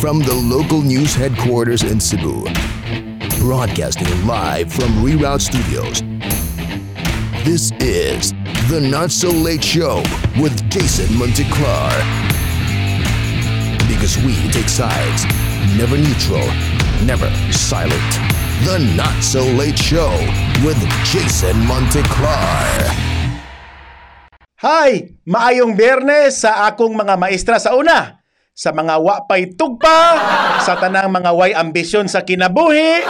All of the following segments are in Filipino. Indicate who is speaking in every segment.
Speaker 1: from the local news headquarters in Cebu. Broadcasting live from Reroute Studios. This is the Not So Late Show with Jason Monteclar. Because we take sides, never neutral, never silent. The Not So Late Show with Jason Monteclar.
Speaker 2: Hi! Maayong biyernes sa akong mga maestra sa una. sa mga wapay tugpa, sa tanang mga way ambisyon sa kinabuhi.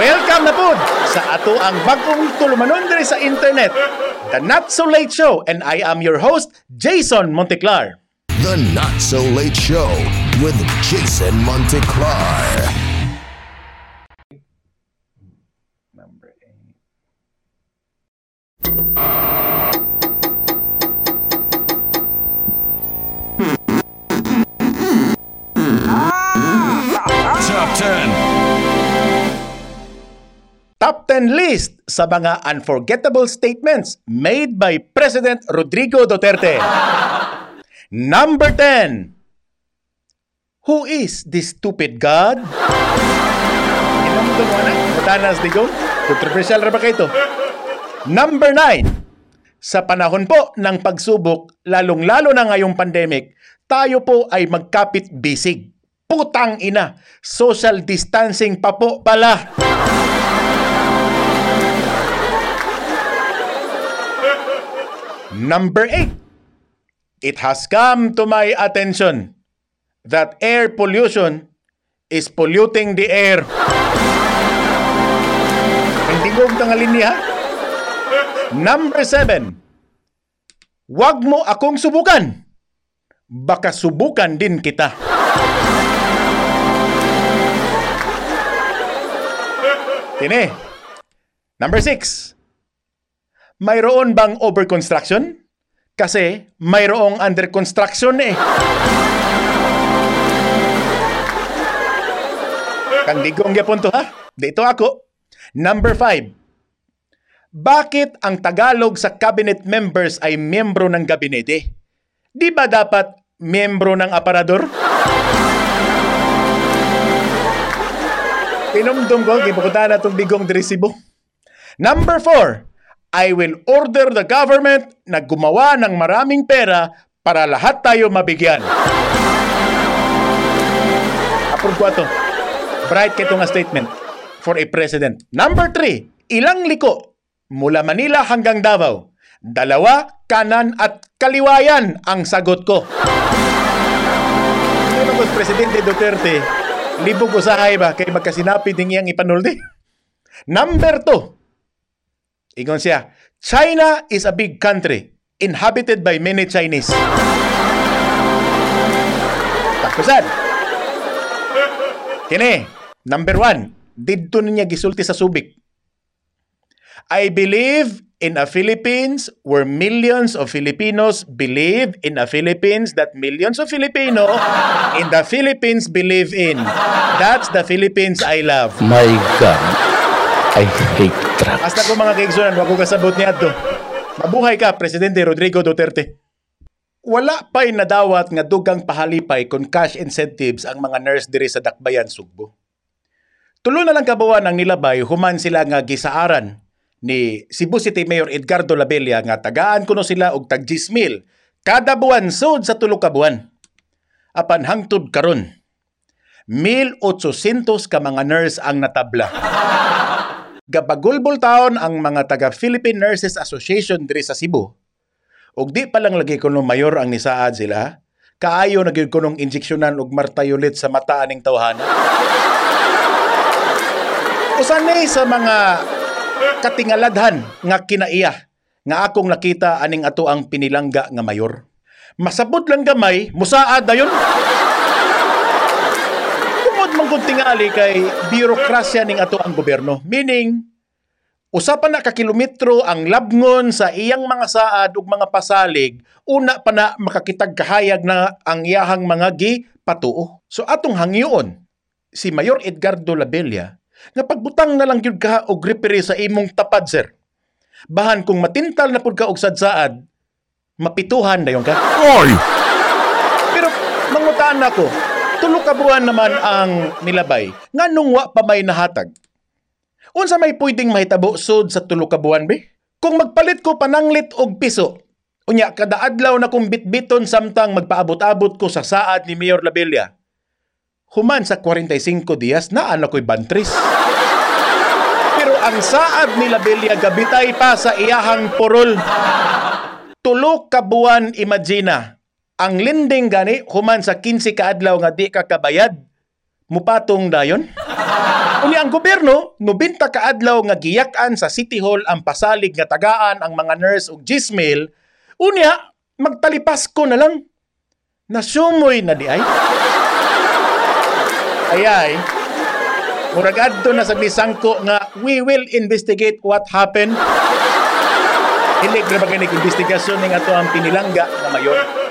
Speaker 2: Welcome na po sa ato ang bagong tulumanon diri sa internet, The Not So Late Show, and I am your host, Jason Monteclar.
Speaker 1: The Not So Late Show with Jason Monteclar.
Speaker 2: Number
Speaker 3: 8. 10
Speaker 2: list sa mga unforgettable statements made by President Rodrigo Duterte. Number 10. Who is this stupid God? Inom ito mo na. Ko. Controversial ra ba kayo ito? Number 9. Sa panahon po ng pagsubok, lalong-lalo na ngayong pandemic, tayo po ay magkapit bisig. Putang ina, social distancing pa po pala. Number 8. It has come to my attention that air pollution is polluting the air. Hindi ko ang linya. Number 7. Huwag mo akong subukan. Baka subukan din kita. Tine. Number 6. Mayroon bang over construction? Kasi mayroong under construction eh. Kandigong yapon to ha? Dito ako. Number 5. Bakit ang Tagalog sa cabinet members ay miyembro ng gabinete? Di ba dapat miyembro ng aparador? Pinumdum ko, gibukutan na itong bigong dirisibo. Number 4. I will order the government na gumawa ng maraming pera para lahat tayo mabigyan. Approve ko ito. Bright kito nga statement for a president. Number 3. Ilang liko mula Manila hanggang Davao. Dalawa, kanan at kaliwayan ang sagot ko. Hindi naman Presidente Duterte, libog usahay ba kay magkasinapid ng iyang ipanuldi? Number 2. Ingon siya, China is a big country inhabited by many Chinese. Takusan. Kini, number one, didto niya gisulti sa subik. I believe in a Philippines where millions of Filipinos believe in a Philippines that millions of Filipino in the Philippines believe in. That's the Philippines I love.
Speaker 4: My God, I hate trucks.
Speaker 2: Hasta ko mga kaigsunan, wag ko kasabot niya to. Mabuhay ka, Presidente Rodrigo Duterte. Wala pa'y nadawat nga dugang pahalipay kung cash incentives ang mga nurse diri sa Dakbayan, Sugbo. Tulo na lang kabuan ang nilabay, human sila nga gisaaran ni Cebu City Mayor Edgardo Labella nga tagaan kuno sila og tag 10,000 kada buwan sud sa tulo ka buwan. Apan hangtod karon 1,800 ka mga nurse ang natabla. Gabagulbol taon ang mga taga Philippine Nurses Association diri sa Cebu. Ug di pa lang lagi kuno mayor ang nisaad sila, kaayo na gyud kunong injeksyonan og martayulit sa mata aning tawhana. Usanay sa mga katingaladhan nga kinaiya nga akong nakita aning ato ang pinilangga nga mayor. Masabot lang gamay, musaad dayon. Kung tingali kay birokrasya ning ato ang gobyerno. Meaning, usapan na ka kilometro ang labngon sa iyang mga saad ug mga pasalig, una pa na makakitag kahayag na ang iyahang mga gi patuo. So atong hangyoon, si Mayor Edgardo Labella, nga pagbutang na lang gyud ka og repere sa imong tapad sir. Bahan kung matintal na pud ka og sadsaad, mapituhan dayon ka.
Speaker 3: Oy!
Speaker 2: Pero mangutaan ako, Tulo ka buwan naman ang nilabay nga nung wa pa may nahatag. Unsa may pwedeng mahitabo sud sa tulo ka buwan be? Kung magpalit ko pananglit og piso, unya kada adlaw na kong bitbiton samtang magpaabot-abot ko sa saad ni Mayor Labella. Human sa 45 dias na ana ko'y bantris. Pero ang saad ni Labella gabitay pa sa iyahang purol. Tulo ka buwan imagina. Ang lending gani human sa 15 ka adlaw nga di ka kabayad. Mupatong dayon. Uni ang gobyerno, nubinta ka adlaw nga giyak-an sa City Hall ang pasalig nga tagaan ang mga nurse ug gismail. Unya, magtalipas ko na lang. Nasumoy na di ay. Ayay, murag adto na sa bisangko nga we will investigate what happened. Hilig na ba kayo investigasyon ng ato ang pinilangga na mayon?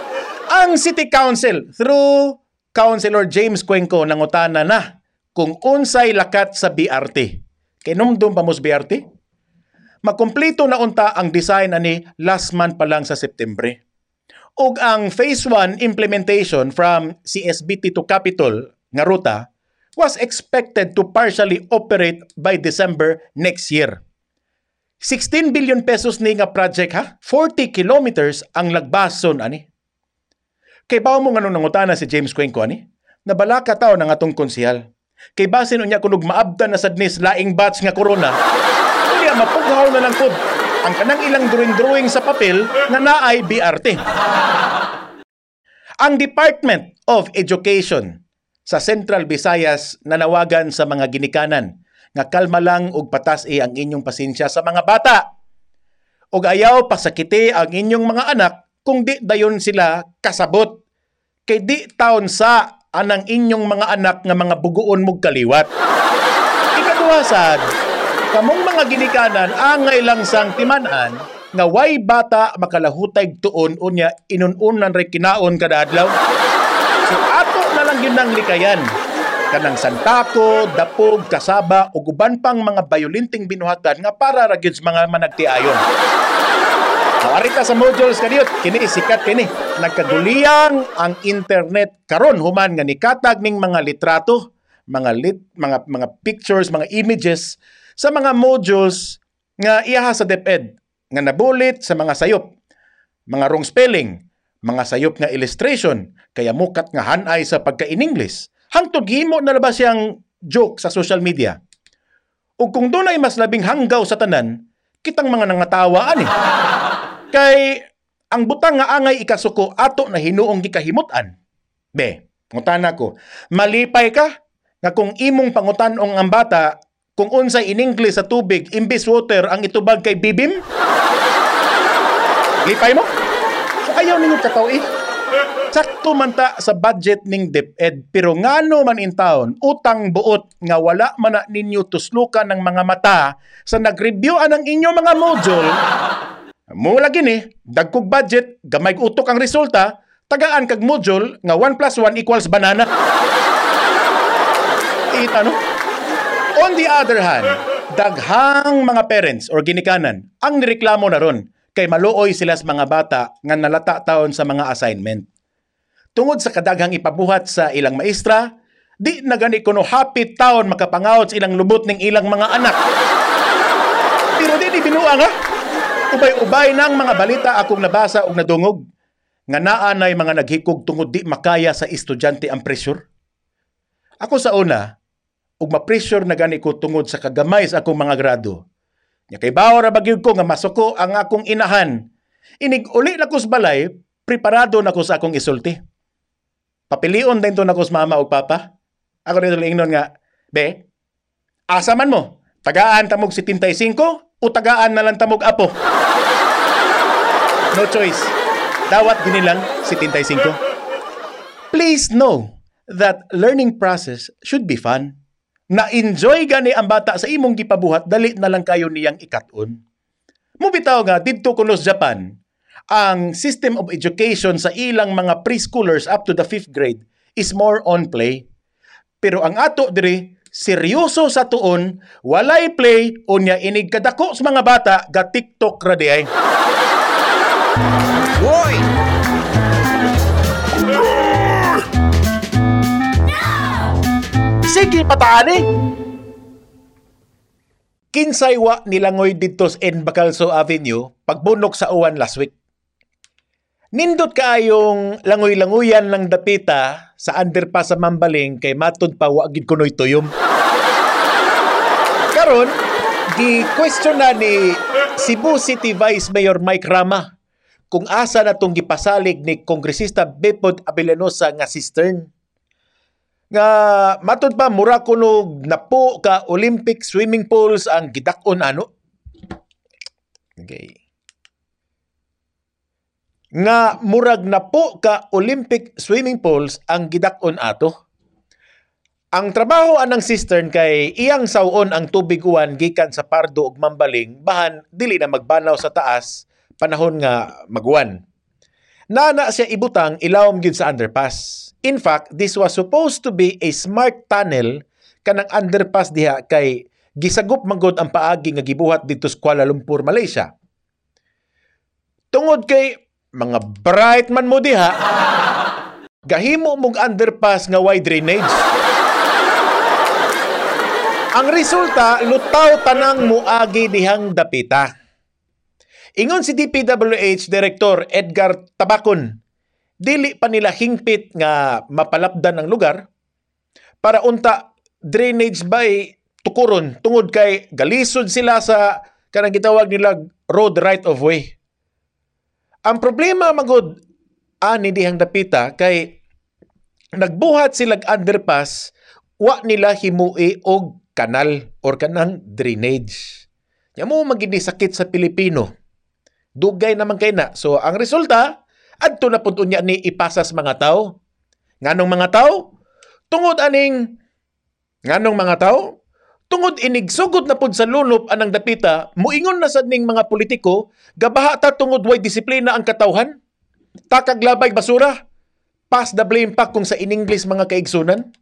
Speaker 2: Ang City Council, through Councilor James Cuenco, nangutana na kung unsay lakat sa BRT. Kay numdum pa mos BRT? Makumpleto na unta ang design ani last month pa lang sa September. Ug ang phase 1 implementation from CSBT to Capitol nga ruta was expected to partially operate by December next year. 16 billion pesos ni nga project ha? 40 kilometers ang lagbason ani. Kay bao mo nga nung nangutana si James Cuenco ani? Nabalaka tao ng atong konsihal. Kay basin unya kunog maabda na sadnis laing batch nga corona. Unya mapughaw na lang pud ang kanang ilang drawing-drawing sa papel nga naay BRT. Ang Department of Education sa Central Visayas nanawagan sa mga ginikanan nga kalma lang ug patas e ang inyong pasensya sa mga bata. Ug ayaw pasakiti ang inyong mga anak kung di dayon sila kasabot. Kay di taon sa anang inyong mga anak nga mga buguon mog kaliwat. Ikaduha sad, kamong mga ginikanan angay lang sang timanan nga way bata makalahutay tuon unya inununan ray kinaon kada adlaw. So ato na lang yun ang likayan kanang santako, dapog, kasaba ug uban pang mga bayulinting binuhatan nga para ra mga managtiayon. Nawarita sa modules kaniyot, kini sikat kini. Nagkaguliyang ang internet karon human nga nikatag ning mga litrato, mga lit, mga mga pictures, mga images sa mga modules nga iyaha sa DepEd nga nabulit sa mga sayop, mga wrong spelling, mga sayop nga illustration, kaya mukat nga hanay sa pagka-in-English. Hangtod himo na labas siyang joke sa social media. Ug kung doon ay mas labing hanggaw sa tanan, kitang mga nangatawa ani. Kay ang butang nga angay ikasuko ato na hinuong gikahimutan. Be, ngutana ko, malipay ka nga kung imong pangutanong ang bata kung unsay in English sa tubig imbis water ang itubag kay bibim? Lipay mo? So ayaw ninyo kataw eh. Sakto man ta sa budget ning DepEd pero ngano man in town utang buot nga wala man na ninyo tuslukan ng mga mata sa nag-review anang inyo mga module mo lagi ni dagkog budget gamay utok ang resulta tagaan kag module nga 1 plus 1 equals banana Ita no? On the other hand, daghang mga parents or ginikanan ang nireklamo na ron kay maluoy sila sa mga bata nga nalata taon sa mga assignment. Tungod sa kadaghang ipabuhat sa ilang maestra, di na gani kuno happy taon makapangawot sa ilang lubot ning ilang mga anak. Pero di ni binuang ha? Ubay-ubay nang mga balita akong nabasa og nadungog nga naa nay mga naghikog tungod di makaya sa estudyante ang pressure. Ako sa una, ug ma-pressure na gani ko tungod sa kagamay sa akong mga grado. Nya kay bawo ra ko nga masuko ang akong inahan. Inig uli na ko sa balay, preparado na ko sa akong isulti. Papilion din to na ko sa mama ug papa. Ako dito ingnon nga, be, asa man mo? Tagaan tamog 75 o tagaan na lang tamog apo? No choice. Dawat ginilang 75. Please know that learning process should be fun. Na-enjoy gani ang bata sa imong gipabuhat, dali na lang kayo niyang ikaton. Mubitaw nga, didto kuno sa Japan, ang system of education sa ilang mga preschoolers up to the 5th grade is more on play. Pero ang ato diri, seryoso sa tuon, walay play, unya inig kadako sa mga bata, ga TikTok ra di ay.
Speaker 3: Hoy!
Speaker 2: Magsige pataan eh! Kinsay wa nilangoy dito sa N. Bacalso Avenue pagbunok sa uwan last week. Nindot kaayong langoy-languyan ng dapita sa underpass sa Mambaling kay matod pa wa gid kunoy tuyom. Karon, gi question na ni Cebu City Vice Mayor Mike Rama kung asa na tong gipasalig ni Kongresista Bepod Abelanosa nga cistern. Nga matod pa mura kuno napo ka Olympic swimming pools ang gidakon ano? Okay nga murag napo ka Olympic swimming pools ang gidakon ato ang trabaho anang cistern kay iyang sawon ang tubig uwan gikan sa Pardo ug Mambaling bahan dili na magbanaw sa taas panahon nga maguwan Nana siya ibutang ilawom gyud sa underpass. In fact, this was supposed to be a smart tunnel kanang underpass diha kay gisagop magod ang paagi nga gibuhat dito sa Kuala Lumpur, Malaysia. Tungod kay mga bright man mo diha, gahimo mong underpass nga wide drainage. Ang resulta, lutaw tanang muagi dihang dapita. Ingon si DPWH Director Edgar Tabakon, dili pa nila hingpit nga mapalapdan ang lugar para unta drainage by tukuron tungod kay galisod sila sa kanang gitawag nila road right of way. Ang problema magod ani dihang dapita kay nagbuhat sila underpass wa nila himui og kanal or kanang drainage. Nya mo magini sakit sa Pilipino. Dugay naman kay na. So ang resulta adto na pud unya ni ipasas mga tao. Nganong mga tao? Tungod aning nganong mga tao? Tungod inigsugod na pud sa lunop anang dapita, muingon na sad ning mga politiko, gabaha ta tungod way disiplina ang katawhan. Takag labay basura. Pass the blame pa kung sa in English mga kaigsunan.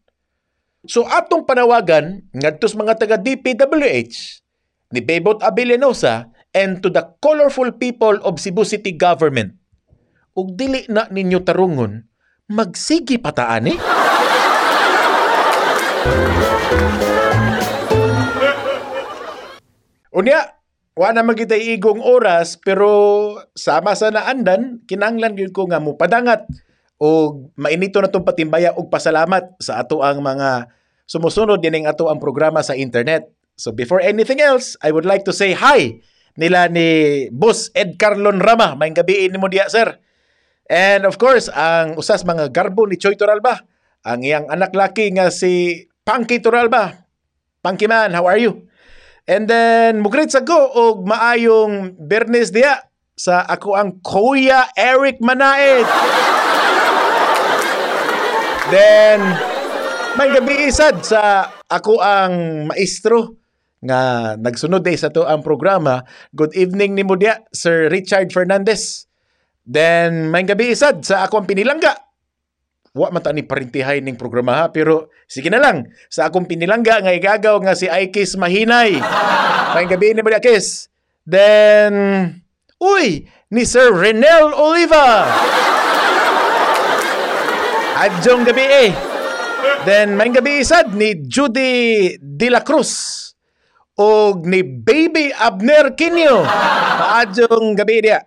Speaker 2: So atong panawagan ngadtos mga taga DPWH ni Bebot Abilianosa and to the colorful people of Cebu City government. Ug dili na ninyo tarungon, magsigi pataan eh. Unya, wa na magitay igong oras pero sama sa naandan kinanglan gyud ko nga mo padangat o mainito na tong patimbaya og pasalamat sa ato ang mga sumusunod dining ato ang programa sa internet. So before anything else, I would like to say hi nila ni Boss Ed Carlon Rama. May gabi mo diya, sir. And of course, ang usas mga garbo ni Choy Toralba. Ang iyang anak laki nga si Punky Toralba. Punky man, how are you? And then, mugrit sa go og maayong Bernes diya sa ako ang Kuya Eric Manaid. then, may gabi isad sa ako ang maestro nga nagsunod day sa to ang programa. Good evening ni Mudia, Sir Richard Fernandez. Then, may gabi isad sa akong pinilangga. Wa man ta ni parintihay ning programa ha, pero sige na lang. Sa akong pinilangga nga igagaw nga si Aikis Mahinay. may gabi ni Mudia Kiss. Then, uy, ni Sir Renel Oliva. Adjong gabi eh. Then, may gabi isad ni Judy De La Cruz og ni Baby Abner Quinio. Maadjong gabi dia.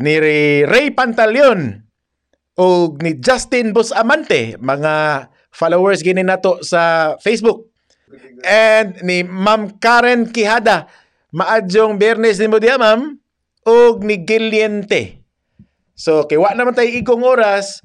Speaker 2: Ni Ray Pantaleon og ni Justin Bustamante, mga followers gini nato sa Facebook. And ni Ma'am Karen Quijada, maadjong Biyernes ni mo ma'am, og ni Giliente. So, kay wa naman tayo igong oras,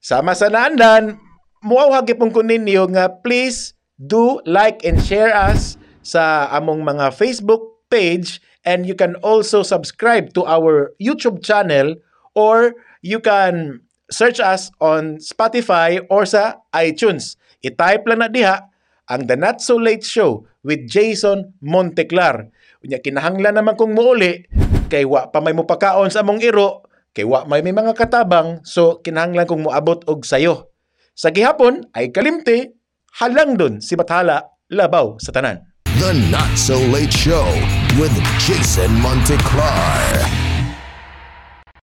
Speaker 2: sama sa naandan, muaw hagipon ko ninyo nga please do like and share us sa among mga Facebook page and you can also subscribe to our YouTube channel or you can search us on Spotify or sa iTunes. I-type lang na diha ang The Not So Late Show with Jason Monteclar. Unya kinahanglan naman kung muuli kay wa pa may mupakaon sa among iro, kay wa may may mga katabang, so kinahanglan kong moabot og sayo. Sa gihapon ay kalimti, halang dun si Bathala labaw sa tanan.
Speaker 1: The Not So Late Show with Jason Monteclar.